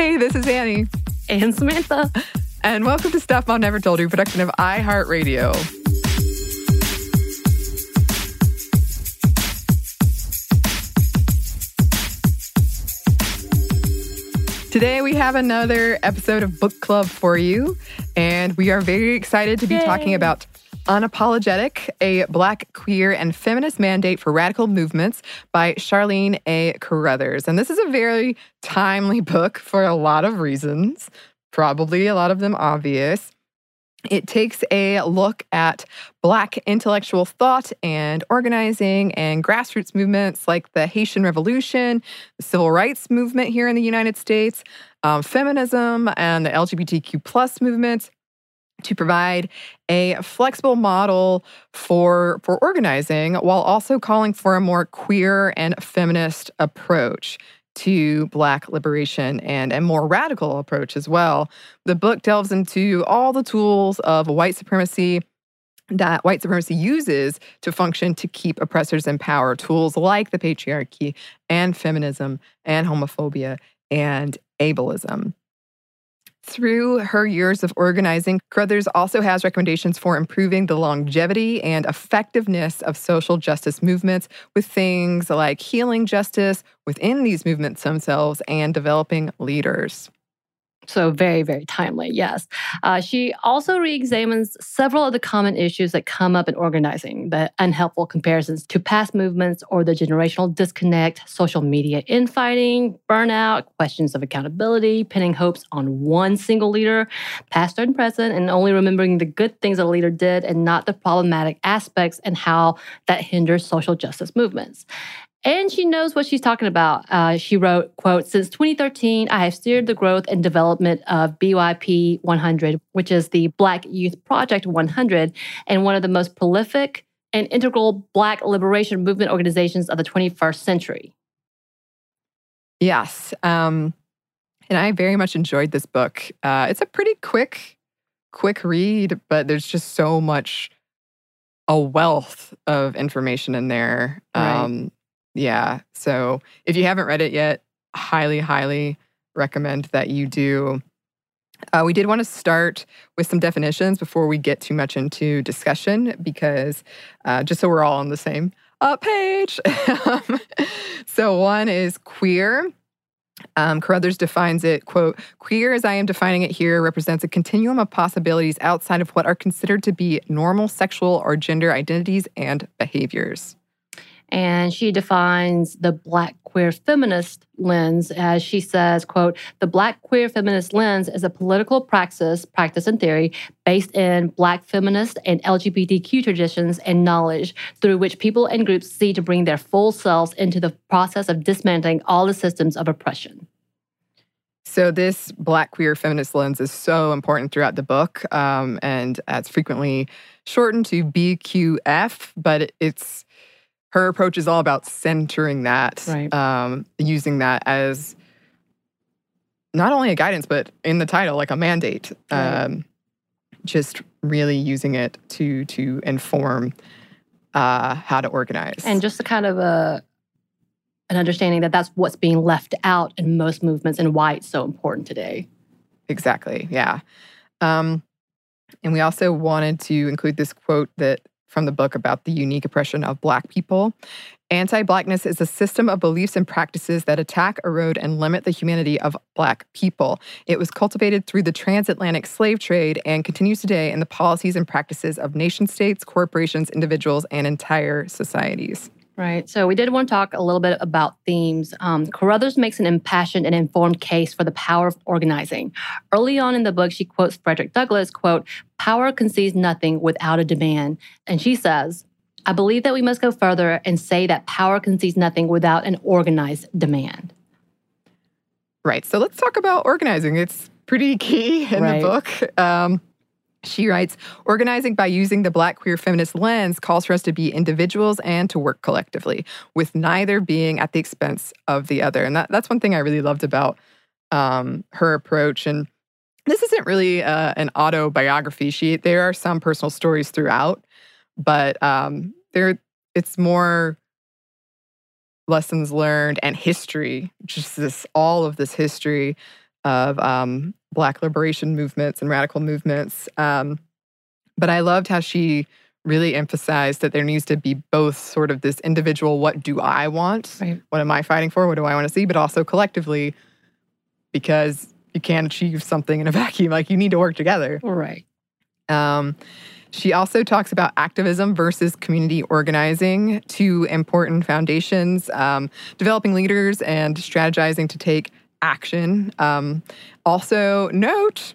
Hey, this is Anney. And Samantha. And welcome to Stuff Mom Never Told You, production of iHeartRadio. Today, we have another episode of Book Club for you, and we are very excited to be Yay. talking about Unapologetic, a Black, queer, and feminist mandate for radical movements by Charlene A. Carruthers. And this is a very timely book for a lot of reasons, probably a lot of them obvious. It takes a look at Black intellectual thought and organizing and grassroots movements like the Haitian Revolution, the Civil Rights Movement here in the United States, um, feminism, and the LGBTQ plus movement to provide a flexible model for, for organizing while also calling for a more queer and feminist approach to Black liberation and a more radical approach as well. The book delves into all the tools of white supremacy that white supremacy uses to function to keep oppressors in power. Tools like the patriarchy and feminism and homophobia and ableism. Through her years of organizing, Carruthers also has recommendations for improving the longevity and effectiveness of social justice movements with things like healing justice within these movements themselves and developing leaders. So, very, very timely, yes. Uh, she also re examines several of the common issues that come up in organizing the unhelpful comparisons to past movements or the generational disconnect, social media infighting, burnout, questions of accountability, pinning hopes on one single leader, past and present, and only remembering the good things a leader did and not the problematic aspects and how that hinders social justice movements. And she knows what she's talking about. Uh, she wrote, quote, since 2013, I have steered the growth and development of BYP 100, which is the Black Youth Project 100, and one of the most prolific and integral Black liberation movement organizations of the 21st century. Yes. Um, and I very much enjoyed this book. Uh, it's a pretty quick, quick read, but there's just so much, a wealth of information in there. Right. Yeah. So if you haven't read it yet, highly, highly recommend that you do. Uh, we did want to start with some definitions before we get too much into discussion, because uh, just so we're all on the same uh, page. so one is queer. Um, Carruthers defines it, quote, queer as I am defining it here represents a continuum of possibilities outside of what are considered to be normal sexual or gender identities and behaviors. And she defines the black queer feminist lens as she says quote the black queer feminist lens is a political praxis practice and theory based in black feminist and lgbtq traditions and knowledge through which people and groups seek to bring their full selves into the process of dismantling all the systems of oppression. So this black queer feminist lens is so important throughout the book, um, and it's frequently shortened to BQF, but it's her approach is all about centering that, Right. um, using that as not only a guidance, but in the title, like a mandate. Right. Um, just really using it to to inform uh, how to organize. and just a kind of a an understanding that that's what's being left out in most movements and why it's so important today Exactly. Yeah. Um, and we also wanted to include this quote that from the book about the unique oppression of Black people. Anti Blackness is a system of beliefs and practices that attack, erode, and limit the humanity of Black people. It was cultivated through the transatlantic slave trade and continues today in the policies and practices of nation states, corporations, individuals, and entire societies. Right. So we did want to talk a little bit about themes. Um, Carruthers makes an impassioned and informed case for the power of organizing. Early on in the book, she quotes Frederick Douglass, quote, power concedes nothing without a demand. And she says, I believe that we must go further and say that power concedes nothing without an organized demand. Right. So let's talk about organizing. It's pretty key in Right. the book. Um, she writes Organizing by using the Black queer feminist lens calls for us to be individuals and to work collectively, with neither being at the expense of the other. And that, that's one thing I really loved about um, her approach. And this isn't really uh, an autobiography. She there are some personal stories throughout, but um, there it's more lessons learned and history, just this all of this history of um, Black liberation movements and radical movements. Um, but I loved how she really emphasized that there needs to be both sort of this individual what do I want? Right. What am I fighting for? What do I want to see? But also collectively, because you can't achieve something in a vacuum. Like you need to work together. Right. Um, she also talks about activism versus community organizing, two important foundations, um, developing leaders and strategizing to take action. Um, also, note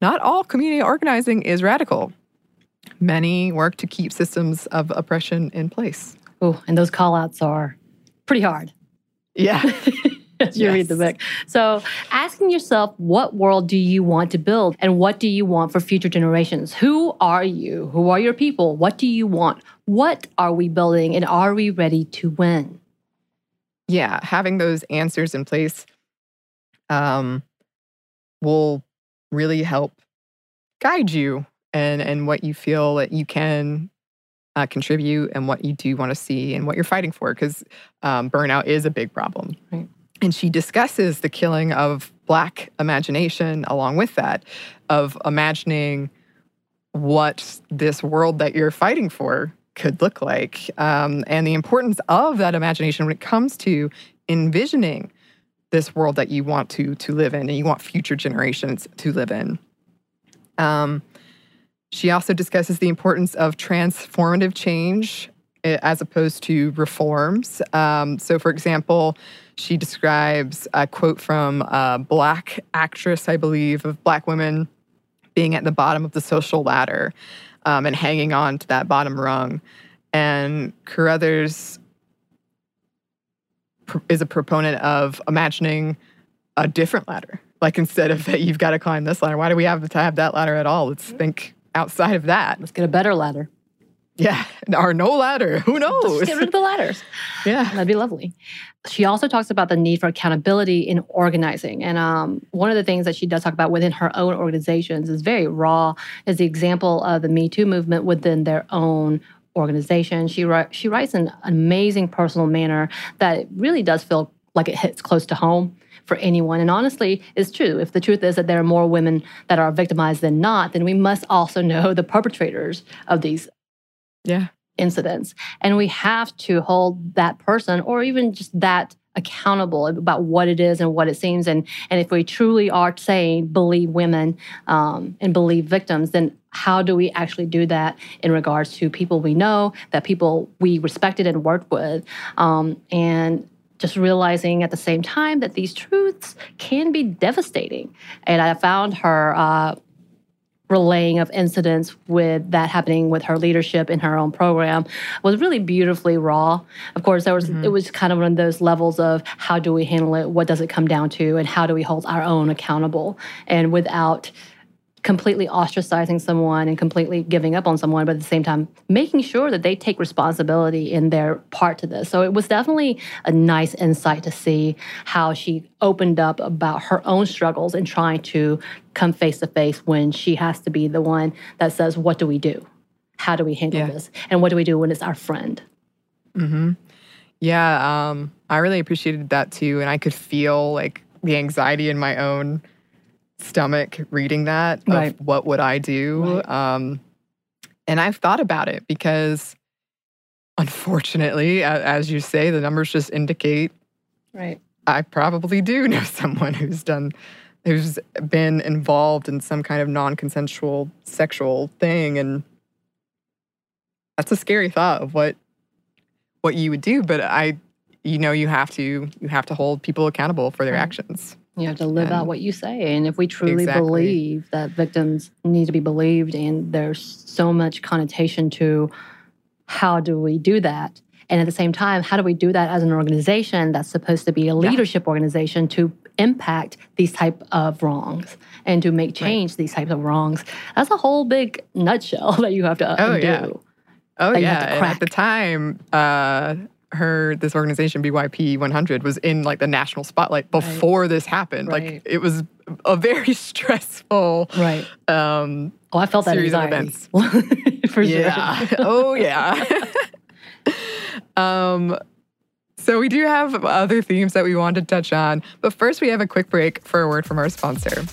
not all community organizing is radical. Many work to keep systems of oppression in place. Oh, and those call outs are pretty hard. Yeah. as you read the book. So, asking yourself, what world do you want to build and what do you want for future generations? Who are you? Who are your people? What do you want? What are we building and are we ready to win? yeah, having those answers in place um, will really help guide you and and what you feel that you can uh, contribute and what you do want to see and what you're fighting for because um, burnout is a big problem. Right. And she discusses the killing of Black imagination along with that, of imagining what this world that you're fighting for could look like, um, and the importance of that imagination when it comes to envisioning this world that you want to to live in and you want future generations to live in. Um, she also discusses the importance of transformative change eh, as opposed to reforms. Um, so, for example, she describes a quote from a Black actress, I believe, of Black women being at the bottom of the social ladder um, and hanging on to that bottom rung. And Carruthers is a proponent of imagining a different ladder. Like instead of that, you've got to climb this ladder. Why do we have to have that ladder at all? Let's think outside of that. Let's get a better ladder. Yeah, or no ladder. Who knows? Let's get rid of the ladders. Yeah. That'd be lovely. She also talks about the need for accountability in organizing. And um, one of the things that she does talk about within her own organizations is very raw, is the example of the Me Too movement within their own organization. She, she writes in an amazing personal manner that really does feel like it hits close to home for anyone. And honestly, it's true. If the truth is that there are more women that are victimized than not, then we must also know the perpetrators of these Yeah. incidents. And we have to hold that person or even just that accountable about what it is and what it seems. And, and if we truly are saying believe women um, and believe victims, then how do we actually do that in regards to people we know, that people we respected and worked with? Um, and just realizing at the same time that these truths can be devastating. And I found her uh, relaying of incidents with that happening with her leadership in her own program was really beautifully raw. Of course, there was mm-hmm. it was kind of one of those levels of how do we handle it, what does it come down to, and how do we hold our own accountable, and without completely ostracizing someone and completely giving up on someone, but at the same time making sure that they take responsibility in their part to this. So it was definitely a nice insight to see how she opened up about her own struggles and trying to come face to face when she has to be the one that says, What do we do? How do we handle Yeah. this? And what do we do when it's our friend? Mm-hmm. Yeah, um, I really appreciated that too, and I could feel like the anxiety in my own stomach reading that. Of Right. What would I do? Right. Um, and I've thought about it because, unfortunately, as you say, the numbers just indicate Right. I probably do know someone who's done who's been involved in some kind of non-consensual sexual thing and that's a scary thought of what what you would do but I you know you have to you have to hold people accountable for their Right. actions. You have to live out what you say. And if we truly Exactly. believe that victims need to be believed, and there's so much connotation to how do we do that? And at the same time, how do we do that as an organization that's supposed to be a Yeah. leadership organization to impact these type of wrongs and to make change these types of wrongs? That's a whole big nutshell that you have to Oh, undo. yeah. Oh yeah, have to and crack. at the time uh her this organization BYP 100 was in like the national spotlight before this happened. Right. Like it was a very stressful Right. um Oh, I felt that Series of anxiety. For yeah. sure. oh yeah. um So, we do have other themes that we want to touch on. But first, we have a quick break for a word from our sponsor.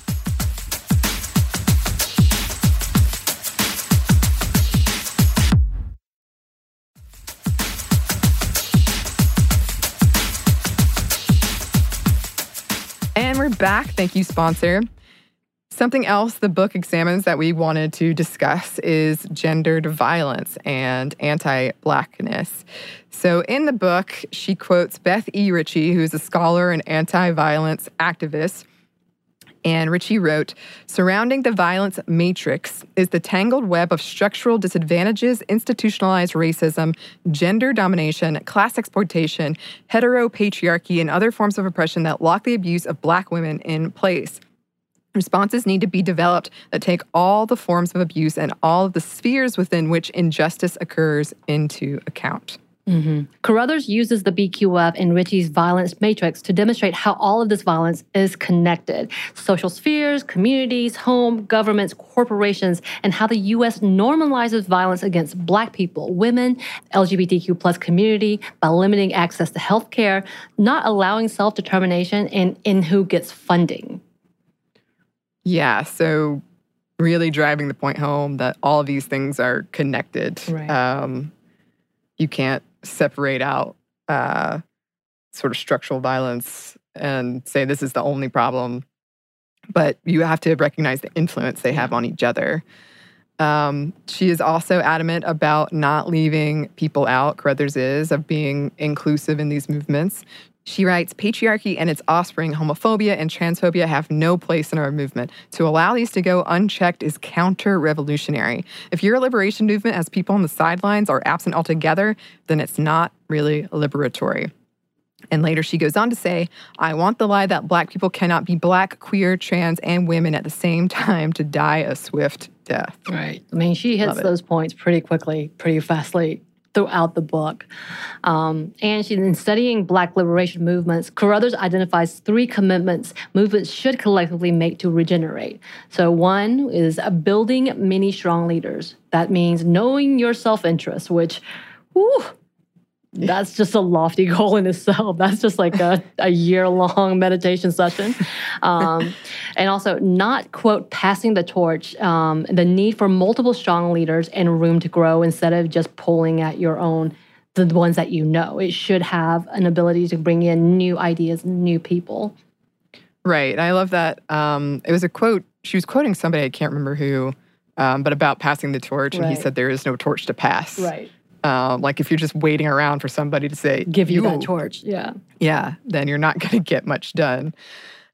Back. Thank you, sponsor. Something else the book examines that we wanted to discuss is gendered violence and anti Blackness. So, in the book, she quotes Beth E. Ritchie, who's a scholar and anti violence activist. And Ritchie wrote Surrounding the violence matrix is the tangled web of structural disadvantages, institutionalized racism, gender domination, class exploitation, heteropatriarchy, and other forms of oppression that lock the abuse of Black women in place. Responses need to be developed that take all the forms of abuse and all of the spheres within which injustice occurs into account. Mm-hmm. Carruthers uses the BQF in Ritchie's violence matrix to demonstrate how all of this violence is connected social spheres, communities, home, governments, corporations, and how the U.S. normalizes violence against Black people, women, LGBTQ plus community by limiting access to health care, not allowing self determination, and in who gets funding. Yeah. So, really driving the point home that all of these things are connected. Right. Um, you can't separate out uh, sort of structural violence and say this is the only problem, but you have to recognize the influence they have on each other. Um, she is also adamant about not leaving people out, Carruthers is, of being inclusive in these movements. She writes Patriarchy and its offspring, homophobia and transphobia, have no place in our movement. To allow these to go unchecked is counter revolutionary. If your liberation movement has people on the sidelines or absent altogether, then it's not really liberatory. And later she goes on to say, I want the lie that black people cannot be black, queer, trans, and women at the same time to die a swift death. Right. I mean, she hits those points pretty quickly, pretty fastly throughout the book. Um, and she's in studying Black liberation movements. Carruthers identifies three commitments movements should collectively make to regenerate. So, one is building many strong leaders. That means knowing your self interest, which, whew, that's just a lofty goal in itself. That's just like a, a year long meditation session. Um, and also, not quote, passing the torch, um, the need for multiple strong leaders and room to grow instead of just pulling at your own, the ones that you know. It should have an ability to bring in new ideas, new people. Right. I love that. Um, it was a quote, she was quoting somebody, I can't remember who, um, but about passing the torch. And Right. he said, There is no torch to pass. Right. Um, like if you're just waiting around for somebody to say, Give you that torch. Yeah. yeah, then you're not going to get much done.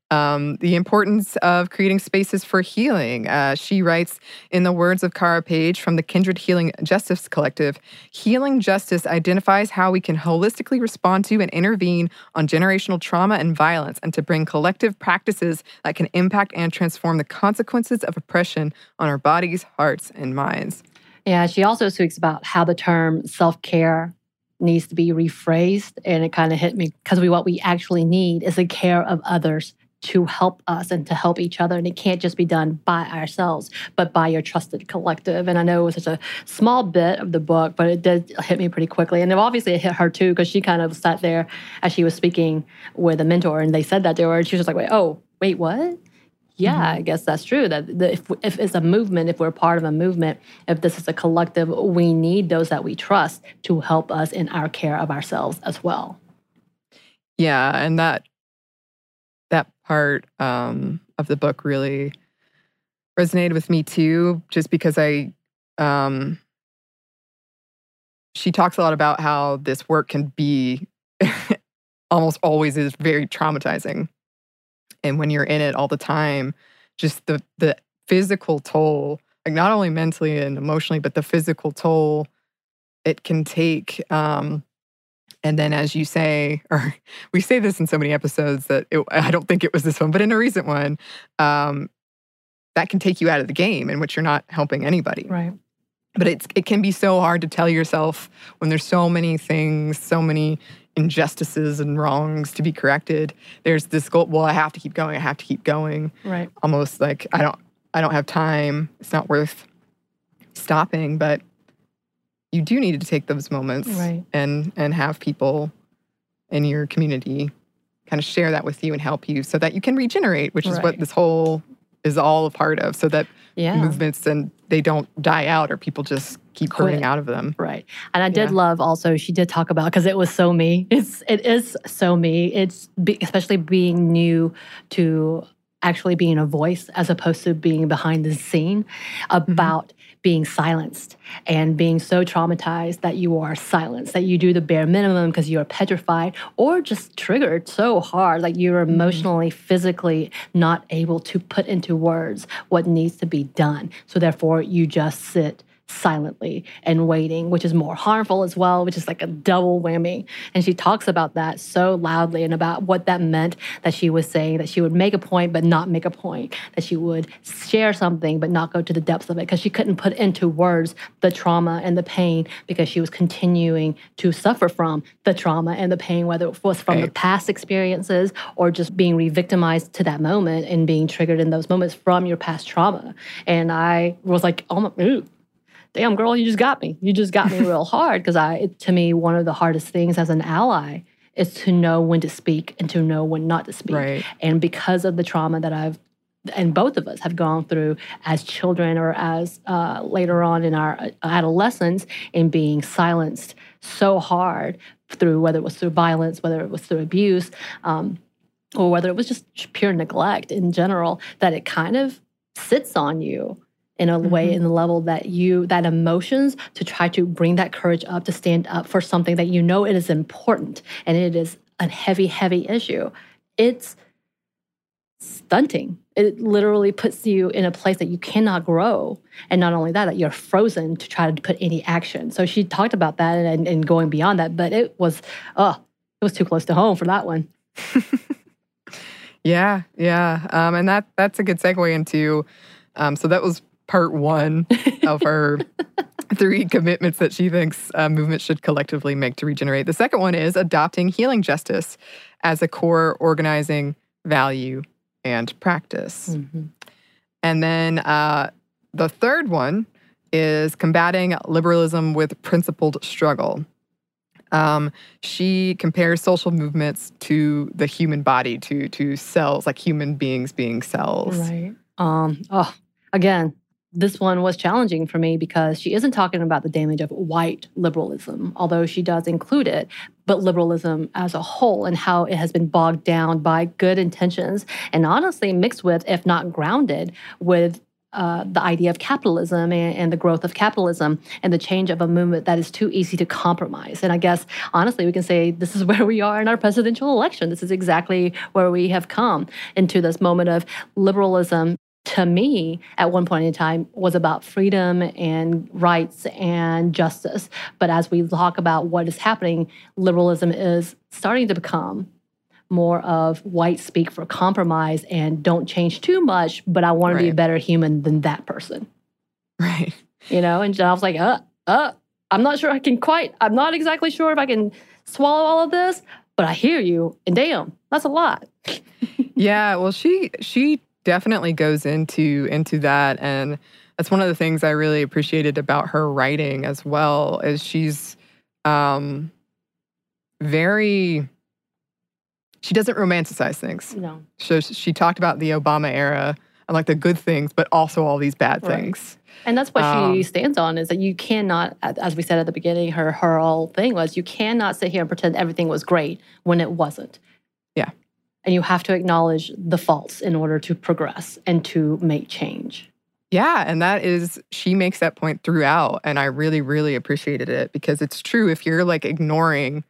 Um, the importance of creating spaces for healing. Uh, she writes in the words of Cara Page from the Kindred Healing Justice Collective Healing justice identifies how we can holistically respond to and intervene on generational trauma and violence, and to bring collective practices that can impact and transform the consequences of oppression on our bodies, hearts, and minds. Yeah, she also speaks about how the term self care needs to be rephrased. And it kind of hit me because we, what we actually need is the care of others to help us and to help each other. And it can't just be done by ourselves, but by your trusted collective. And I know it was such a small bit of the book, but it did hit me pretty quickly. And obviously it hit her too, because she kind of sat there as she was speaking with a mentor and they said that to her. And she was just like, wait, oh, wait, what? Yeah, I guess that's true. That the, if, if it's a movement, if we're part of a movement, if this is a collective, we need those that we trust to help us in our care of ourselves as well. Yeah, and that that part um, of the book really resonated with me too, just because I um, she talks a lot about how this work can be almost always is very traumatizing, and when you're in it all the time, just the the physical toll, like not only mentally and emotionally, but the physical toll it can take. Um, and then, as you say, or we say this in so many episodes that it, I don't think it was this one, but in a recent one, um, that can take you out of the game in which you're not helping anybody. Right. But it's it can be so hard to tell yourself when there's so many things, so many injustices and wrongs to be corrected. There's this goal. Well, I have to keep going. I have to keep going. Right. Almost like I don't I don't have time. It's not worth stopping. But you do need to take those moments Right. and and have people in your community kind of share that with you and help you so that you can regenerate, which is what this whole is all a part of, so that Yeah. movements and they don't die out or people just keep burning out of them. Right. And I did Yeah. love also, she did talk about, because it was so me. It's, it is so me. It's be, especially being new to actually being a voice as opposed to being behind the scene mm-hmm. about being silenced and being so traumatized that you are silenced, that you do the bare minimum because you are petrified or just triggered so hard, like you're mm-hmm. emotionally, physically not able to put into words what needs to be done. So therefore, you just sit silently and waiting, which is more harmful as well, which is like a double whammy. And she talks about that so loudly and about what that meant that she was saying that she would make a point but not make a point, that she would share something but not go to the depths of it because she couldn't put into words the trauma and the pain because she was continuing to suffer from the trauma and the pain, whether it was from the past experiences or just being re-victimized to that moment and being triggered in those moments from your past trauma. And I was like, oh my, ooh, damn girl you just got me. You just got me real hard. Because i it, to me one of the hardest things as an ally is to know when to speak and to know when not to speak. Right. and because of the trauma that i've and both of us have gone through as children or as uh, later on in our uh, adolescence in being silenced so hard through whether it was through violence whether it was through abuse um, or whether it was just pure neglect in general that it kind of sits on you in a way Mhm. in the level that you that emotions to try to bring that courage up to stand up for something that you know it is important and it is a heavy heavy issue. It's stunting. It literally puts you in a place that you cannot grow. And not only that that you're frozen to try to put any action. So she talked about that and, and going beyond that but it was oh it was too close to home for that one. Yeah, yeah, um, and that that's a good segue into. Um, so that was part one of her three commitments that she thinks uh, movements should collectively make to regenerate. The second one is adopting healing justice as a core organizing value and practice. And then uh, the third one is combating liberalism with principled struggle. Um, she compares social movements to the human body, to to cells, like human beings being cells. Right. Um, oh, again, this one was challenging for me because she isn't talking about the damage of white liberalism, although she does include it, but liberalism as a whole and how it has been bogged down by good intentions and honestly mixed with, if not grounded, with uh, the idea of capitalism and, and the growth of capitalism and the change of a movement that is too easy to compromise. And I guess, honestly, we can say this is where we are in our presidential election. This is exactly where we have come into this moment of liberalism. To me, at one point in time, was about freedom and rights and justice. But as we talk about what is happening, liberalism is starting to become more of white speak for compromise and don't change too much, but I want to be a better human than that person. Right. You know, and I was like, uh, uh, I'm not sure I can quite, I'm not exactly sure if I can swallow all of this, but I hear you. And damn, that's a lot. Yeah, well she she definitely goes into into that and that's one of the things I really appreciated about her writing as well is she's um very she doesn't romanticize things. No. So she talked about the Obama era and like the good things but also all these bad Right. things. And that's what she Um, stands on is that you cannot, as we said at the beginning, her her whole thing was you cannot sit here and pretend everything was great when it wasn't. And you have to acknowledge the faults in order to progress and to make change. Yeah, and that is she makes that point throughout and I really really appreciated it because it's true if you're like ignoring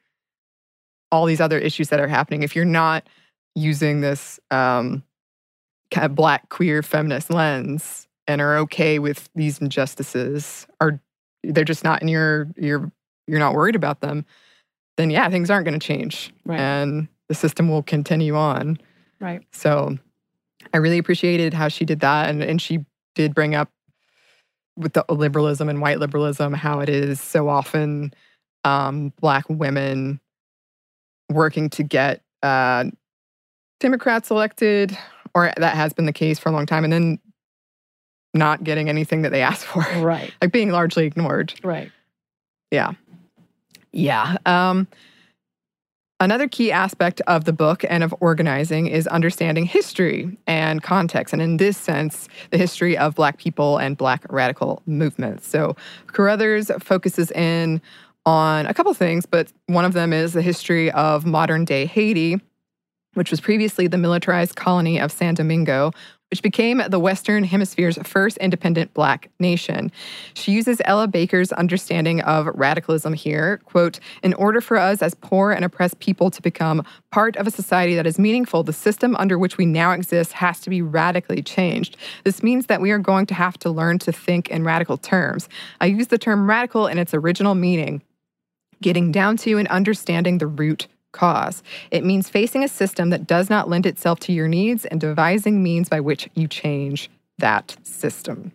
all these other issues that are happening if you're not using this um kind of black queer feminist lens and are okay with these injustices are they're just not in your you're you're not worried about them then yeah things aren't going to change Right. and the system will continue on Right. so I really appreciated how she did that. And, and she did bring up with the liberalism and white liberalism how it is so often um, Black women working to get uh, Democrats elected, or that has been the case for a long time, and then not getting anything that they asked for, Right. like being largely ignored. Right. Yeah. Yeah. Um, Another key aspect of the book and of organizing is understanding history and context, and in this sense, the history of Black people and Black radical movements. So, Carruthers focuses in on a couple things, but one of them is the history of modern day Haiti, which was previously the militarized colony of San Domingo, which became the Western Hemisphere's first independent Black nation. She uses Ella Baker's understanding of radicalism here. Quote, in order for us as poor and oppressed people to become part of a society that is meaningful, the system under which we now exist has to be radically changed. This means that we are going to have to learn to think in radical terms. I use the term radical in its original meaning, getting down to and understanding the root cause. It means facing a system that does not lend itself to your needs and devising means by which you change that system.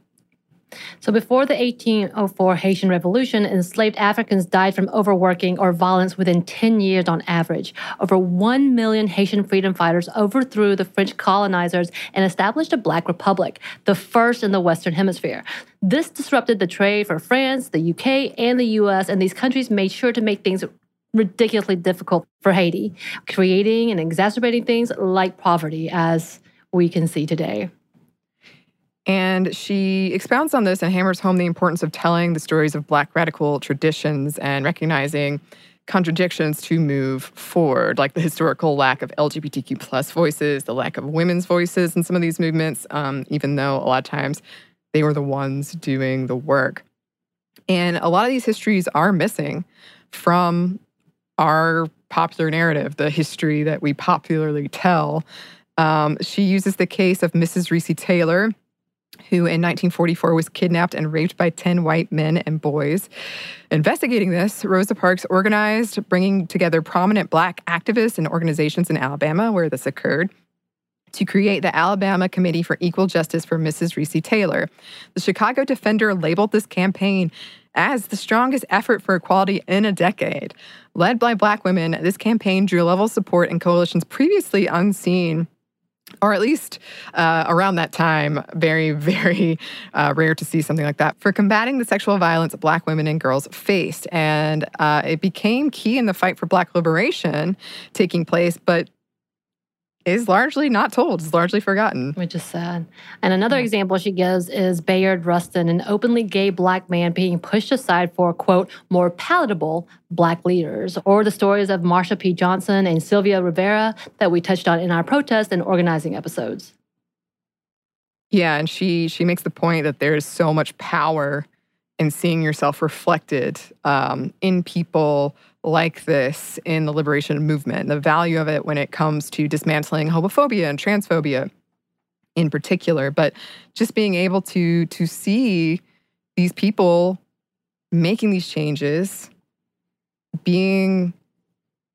So, before the 1804 Haitian Revolution, enslaved Africans died from overworking or violence within 10 years on average. Over 1 million Haitian freedom fighters overthrew the French colonizers and established a Black Republic, the first in the Western Hemisphere. This disrupted the trade for France, the UK, and the US, and these countries made sure to make things ridiculously difficult for Haiti, creating and exacerbating things like poverty, as we can see today. And she expounds on this and hammers home the importance of telling the stories of Black radical traditions and recognizing contradictions to move forward, like the historical lack of LGBTQ plus voices, the lack of women's voices in some of these movements, um, even though a lot of times they were the ones doing the work. And a lot of these histories are missing from our popular narrative, the history that we popularly tell. Um, she uses the case of Mrs. Recy Taylor, who in 1944 was kidnapped and raped by 10 white men and boys. Investigating this, Rosa Parks organized bringing together prominent black activists and organizations in Alabama where this occurred to create the Alabama Committee for Equal Justice for Mrs. Recy Taylor. The Chicago Defender labeled this campaign as the strongest effort for equality in a decade. Led by Black women, this campaign drew level support in coalitions previously unseen or at least uh, around that time, very, very uh, rare to see something like that, for combating the sexual violence Black women and girls faced. And uh, it became key in the fight for Black liberation taking place, but is largely not told, is largely forgotten. Which is sad. And another yeah. example she gives is Bayard Rustin, an openly gay black man being pushed aside for, quote, more palatable black leaders, or the stories of Marsha P. Johnson and Sylvia Rivera that we touched on in our protest and organizing episodes. Yeah, and she she makes the point that there is so much power in seeing yourself reflected um, in people like this in the liberation movement, the value of it when it comes to dismantling homophobia and transphobia in particular, but just being able to to see these people making these changes, being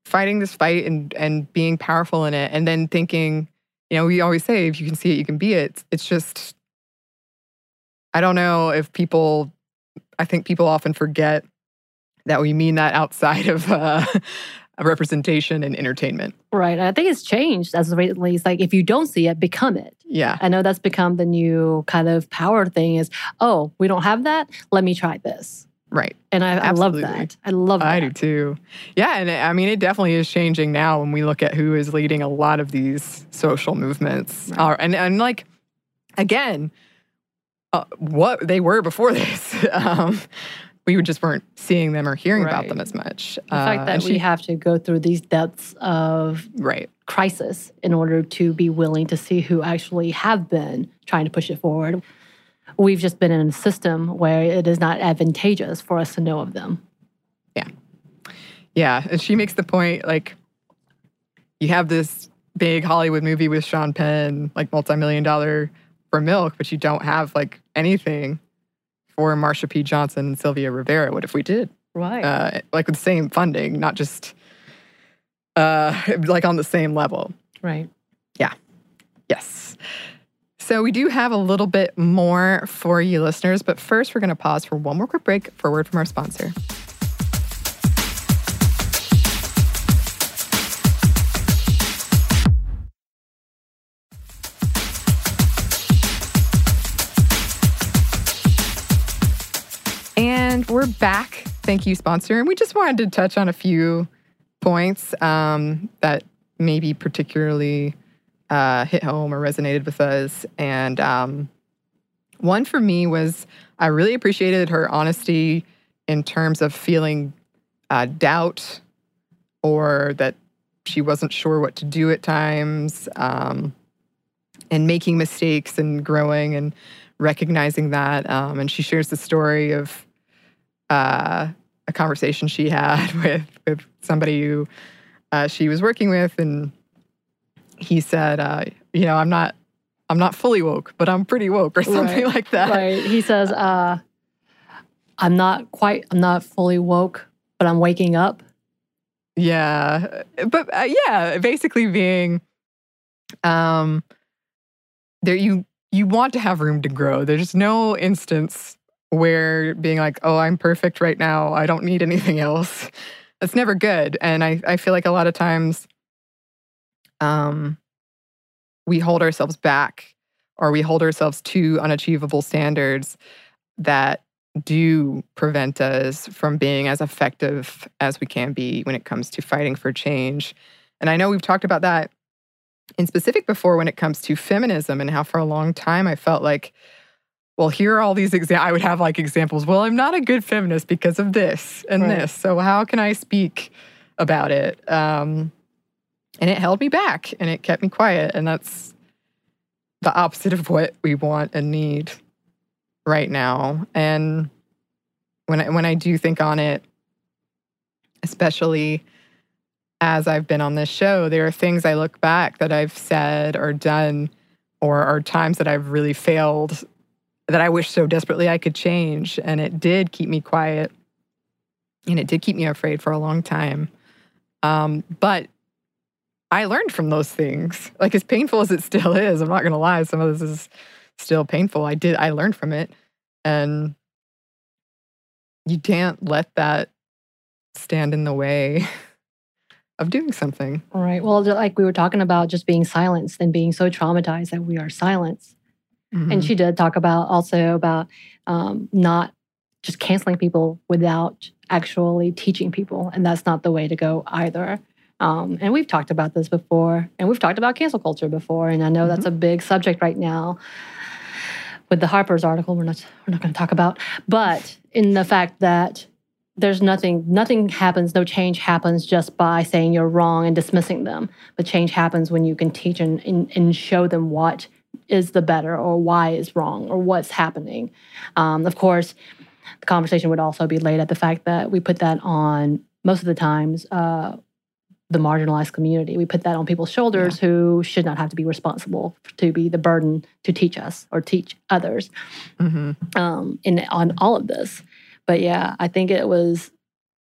fighting this fight and and being powerful in it, and then thinking, you know, we always say if you can see it, you can be it. It's just I don't know if people I think people often forget that we mean that outside of uh, representation and entertainment. Right. I think it's changed as recently. It's like if you don't see it, become it. Yeah. I know that's become the new kind of power thing is, oh, we don't have that. Let me try this. Right. And I, I love that. I love that. I do too. Yeah. And I mean, it definitely is changing now when we look at who is leading a lot of these social movements. Right. Uh, and, and like, again, uh, what they were before this. um, we just weren't seeing them or hearing right. about them as much. The uh, fact that she, we have to go through these depths of right crisis in order to be willing to see who actually have been trying to push it forward. We've just been in a system where it is not advantageous for us to know of them. Yeah. Yeah. And she makes the point like, you have this big Hollywood movie with Sean Penn, like multi million dollar for Milk, but you don't have like anything for Marsha P. Johnson and Sylvia Rivera. What if we did? Right. Uh, like with the same funding, not just uh, like on the same level. Right. Yeah. Yes. So we do have a little bit more for you listeners, but first we're going to pause for one more quick break for a word from our sponsor. We're back. Thank you, sponsor. And we just wanted to touch on a few points um, that maybe particularly uh, hit home or resonated with us. And um, one for me was I really appreciated her honesty in terms of feeling uh, doubt or that she wasn't sure what to do at times um, and making mistakes and growing and recognizing that. Um, and she shares the story of uh, a conversation she had with, with somebody who uh, she was working with. And he said, uh, you know, I'm not I'm not fully woke, but I'm pretty woke or something Right. like that. Right. He says, uh, I'm not quite, I'm not fully woke, but I'm waking up. Yeah. But uh, yeah, basically being um there you you want to have room to grow. There's no instance where being like, "Oh, I'm perfect right now. I don't need anything else." That's never good. And I I feel like a lot of times um we hold ourselves back or we hold ourselves to unachievable standards that do prevent us from being as effective as we can be when it comes to fighting for change. And I know we've talked about that in specific before when it comes to feminism and how for a long time I felt like, well, here are all these examples. I would have like examples. Well, I'm not a good feminist because of this and Right. this. So how can I speak about it? Um, and it held me back and it kept me quiet. And that's the opposite of what we want and need right now. And when I, when I do think on it, especially as I've been on this show, there are things I look back that I've said or done, or are times that I've really failed that I wish so desperately I could change. And it did keep me quiet, and it did keep me afraid for a long time. Um, but I learned from those things. Like as painful as it still is, I'm not to lie. Some of this is still painful. I did. I learned from it, and you can't let that stand in the way of doing something. Right. Well, like we were talking about just being silenced and being so traumatized that we are silenced. Mm-hmm. And she did talk about also about um, not just canceling people without actually teaching people. And that's not the way to go either. Um, and we've talked about this before, and we've talked about cancel culture before. And I know that's a big subject right now with the Harper's article. We're not we're not going to talk about, but in the fact that there's nothing nothing happens, no change happens just by saying you're wrong and dismissing them. But change happens when you can teach and, and, and show them what is the better or why is wrong or what's happening. Um, of course, the conversation would also be laid at the fact that we put that on most of the times uh, the marginalized community. We put that on people's shoulders who should not have to be responsible to be the burden to teach us or teach others hmm um, in on all of this. But yeah, I think it was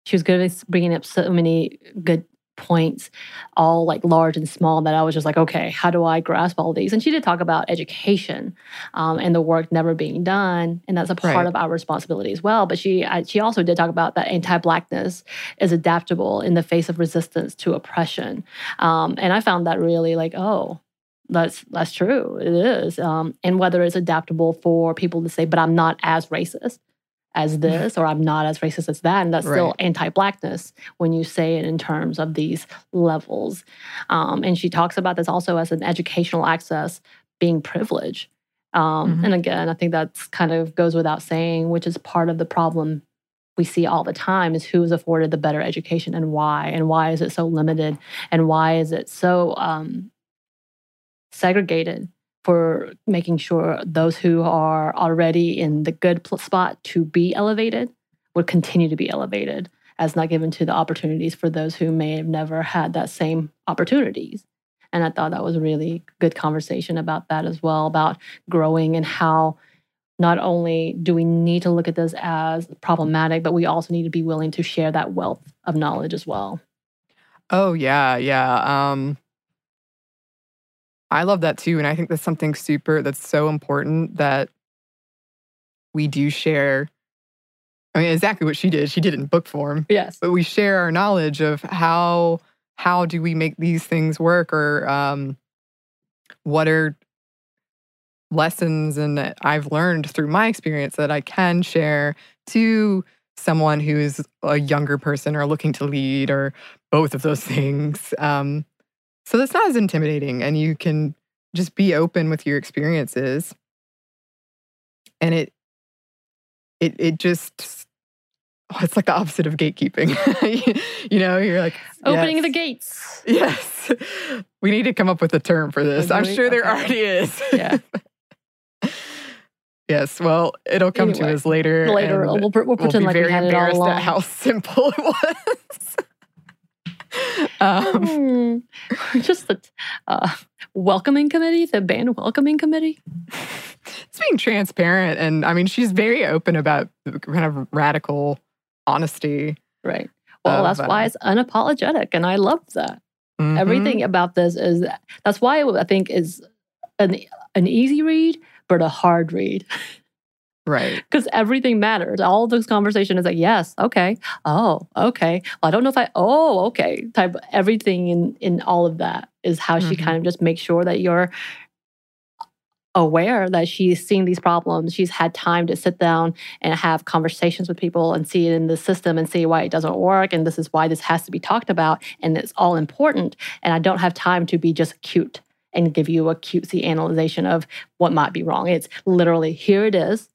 she was good at bringing up so many good points, all like large and small, that I was just like, okay, how do I grasp all these? And she did talk about education um, and the work never being done, and that's a part Right. of our responsibility as well. But she I, she also did talk about that anti-blackness is adaptable in the face of resistance to oppression, um, and I found that really like, oh, that's that's true. It is, um, and whether it's adaptable for people to say, "But I'm not as racist as this," or "I'm not as racist as that," and that's still anti-blackness when you say it in terms of these levels. Um, and she talks about this also as an educational access being privilege. Um, Mhm. And again, I think that's kind of goes without saying, which is part of the problem we see all the time is who is afforded the better education and why, and why is it so limited, and why is it so um, segregated for making sure those who are already in the good spot to be elevated would continue to be elevated as not given to the opportunities for those who may have never had that same opportunities and i thought that was a really good conversation about that as well about growing and how not only do we need to look at this as problematic but we also need to be willing to share that wealth of knowledge as well Oh yeah, yeah. Um I love that too and I think that's something super that's so important that we do share I mean exactly what she did. She did it in book form, yes but we share our knowledge of how how do we make these things work or um what are lessons and that I've learned through my experience that I can share to someone who's a younger person or looking to lead or both of those things. Um, so that's not as intimidating, and you can just be open with your experiences. And it, it, it just, oh, it's like the opposite of gatekeeping. you know, you're like opening yes, the gates. Yes, we need to come up with a term for this. I'm sure there already is. Yeah. yes. Well, it'll come to us later. Later, we'll, we'll pretend be like we had it all embarrassed along. at how simple it was. Um, Hmm. Just the uh, welcoming committee, the band welcoming committee. it's being transparent, and I mean, she's very open about kind of radical honesty. Right. Well, Of, that's why uh, it's unapologetic, and I love that. Mhm. Everything about this is that's why I think is an an easy read, but a hard read right? because everything matters. All this conversation is like, yes, okay, oh, okay. Well, I don't know if I, oh, okay. Type everything in in all of that is how she Mhm. kind of just makes sure that you're aware that she's seeing these problems. She's had time to sit down and have conversations with people and see it in the system and see why it doesn't work. And this is why this has to be talked about. And it's all important. And I don't have time to be just cute and give you a cutesy analyzation of what might be wrong. It's literally here it is.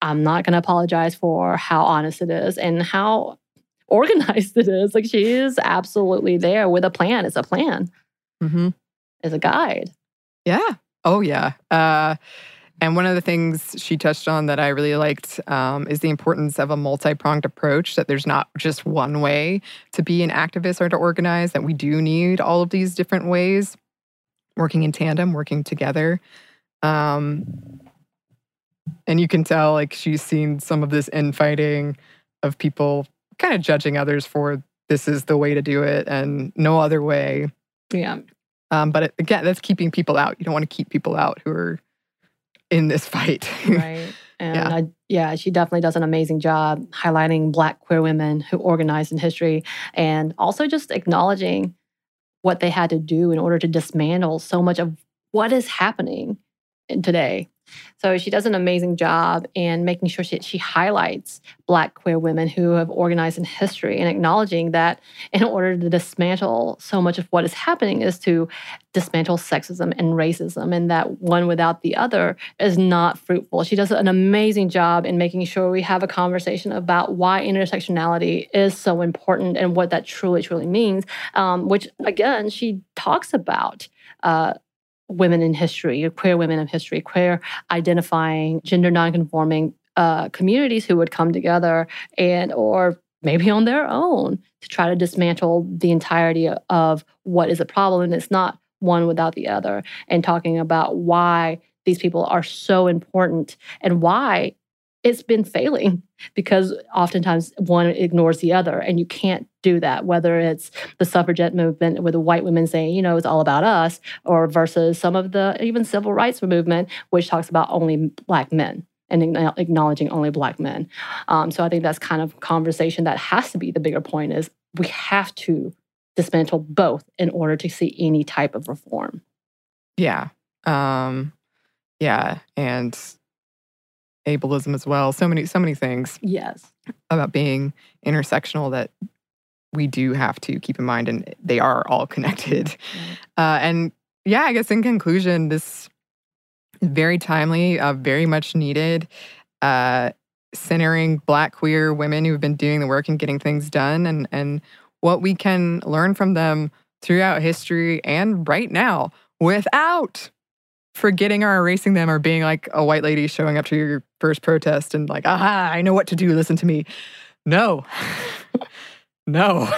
I'm not going to apologize for how honest it is and how organized it is. Like she is absolutely there with a plan. It's a plan, hmm it's a guide. Yeah. Oh, yeah. Uh, and one of the things she touched on that I really liked um, is the importance of a multi pronged approach, that there's not just one way to be an activist or to organize, that we do need all of these different ways working in tandem, working together. Um, and you can tell, like, she's seen some of this infighting of people kind of judging others for this is the way to do it and no other way. Yeah. Um, but it, again, that's keeping people out. You don't want to keep people out who are in this fight. Right. And Yeah. I, yeah, she definitely does an amazing job highlighting Black queer women who organized in history and also just acknowledging what they had to do in order to dismantle so much of what is happening in today. So she does an amazing job in making sure she, she highlights Black queer women who have organized in history and acknowledging that in order to dismantle so much of what is happening is to dismantle sexism and racism, and that one without the other is not fruitful. She does an amazing job in making sure we have a conversation about why intersectionality is so important and what that truly, truly means, um, which again, she talks about. Uh, women in history, queer women in history, queer identifying, gender nonconforming uh, communities who would come together and, or maybe on their own, to try to dismantle the entirety of what is a problem. And it's not one without the other. And talking about why these people are so important and why it's been failing because oftentimes one ignores the other and you can't do that whether it's the suffragette movement with the white women saying you know it's all about us or versus some of the even civil rights movement which talks about only black men and acknowledging only black men um, so i think that's kind of conversation that has to be the bigger point is we have to dismantle both in order to see any type of reform Yeah. Um, yeah. And ableism as well. So many, so many things yes about being intersectional that we do have to keep in mind, and they are all connected. Uh, and yeah, I guess in conclusion, this is very timely, uh, very much needed. Uh, centering Black queer women who've been doing the work and getting things done, and and what we can learn from them throughout history and right now, without forgetting or erasing them or being like a white lady showing up to your first protest and like, aha, I know what to do. Listen to me. No. no.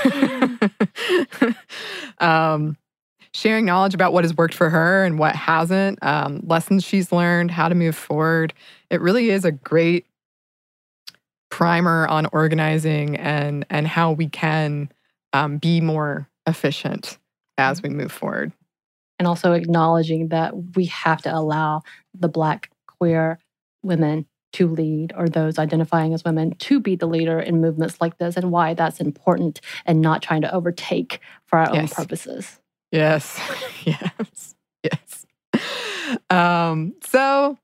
um, sharing knowledge about what has worked for her and what hasn't, um, lessons she's learned, how to move forward. It really is a great primer on organizing and and how we can um, be more efficient as we move forward. And also acknowledging that we have to allow the black queer women to lead or those identifying as women to be the leader in movements like this and why that's important and not trying to overtake for our own purposes Yes, yes, yes. Um, so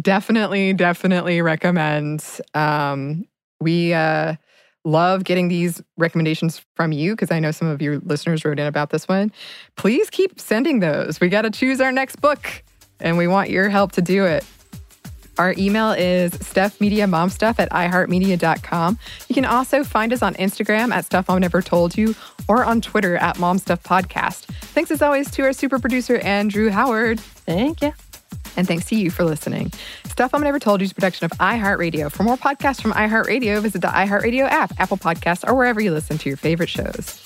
definitely, definitely recommend. Um, we uh, love getting these recommendations from you because I know some of your listeners wrote in about this one. Please keep sending those. We got to choose our next book and we want your help to do it. Our email is stuffmediamomstuff at iheartmedia.com. You can also find us on Instagram at Stuff Mom Never Told You or on Twitter at Mom Stuff Podcast. Thanks as always to our super producer, Andrew Howard. Thank you. And thanks to you for listening. Stuff Mom Never Told You is a production of iHeartRadio. For more podcasts from iHeartRadio, visit the iHeartRadio app, Apple Podcasts, or wherever you listen to your favorite shows.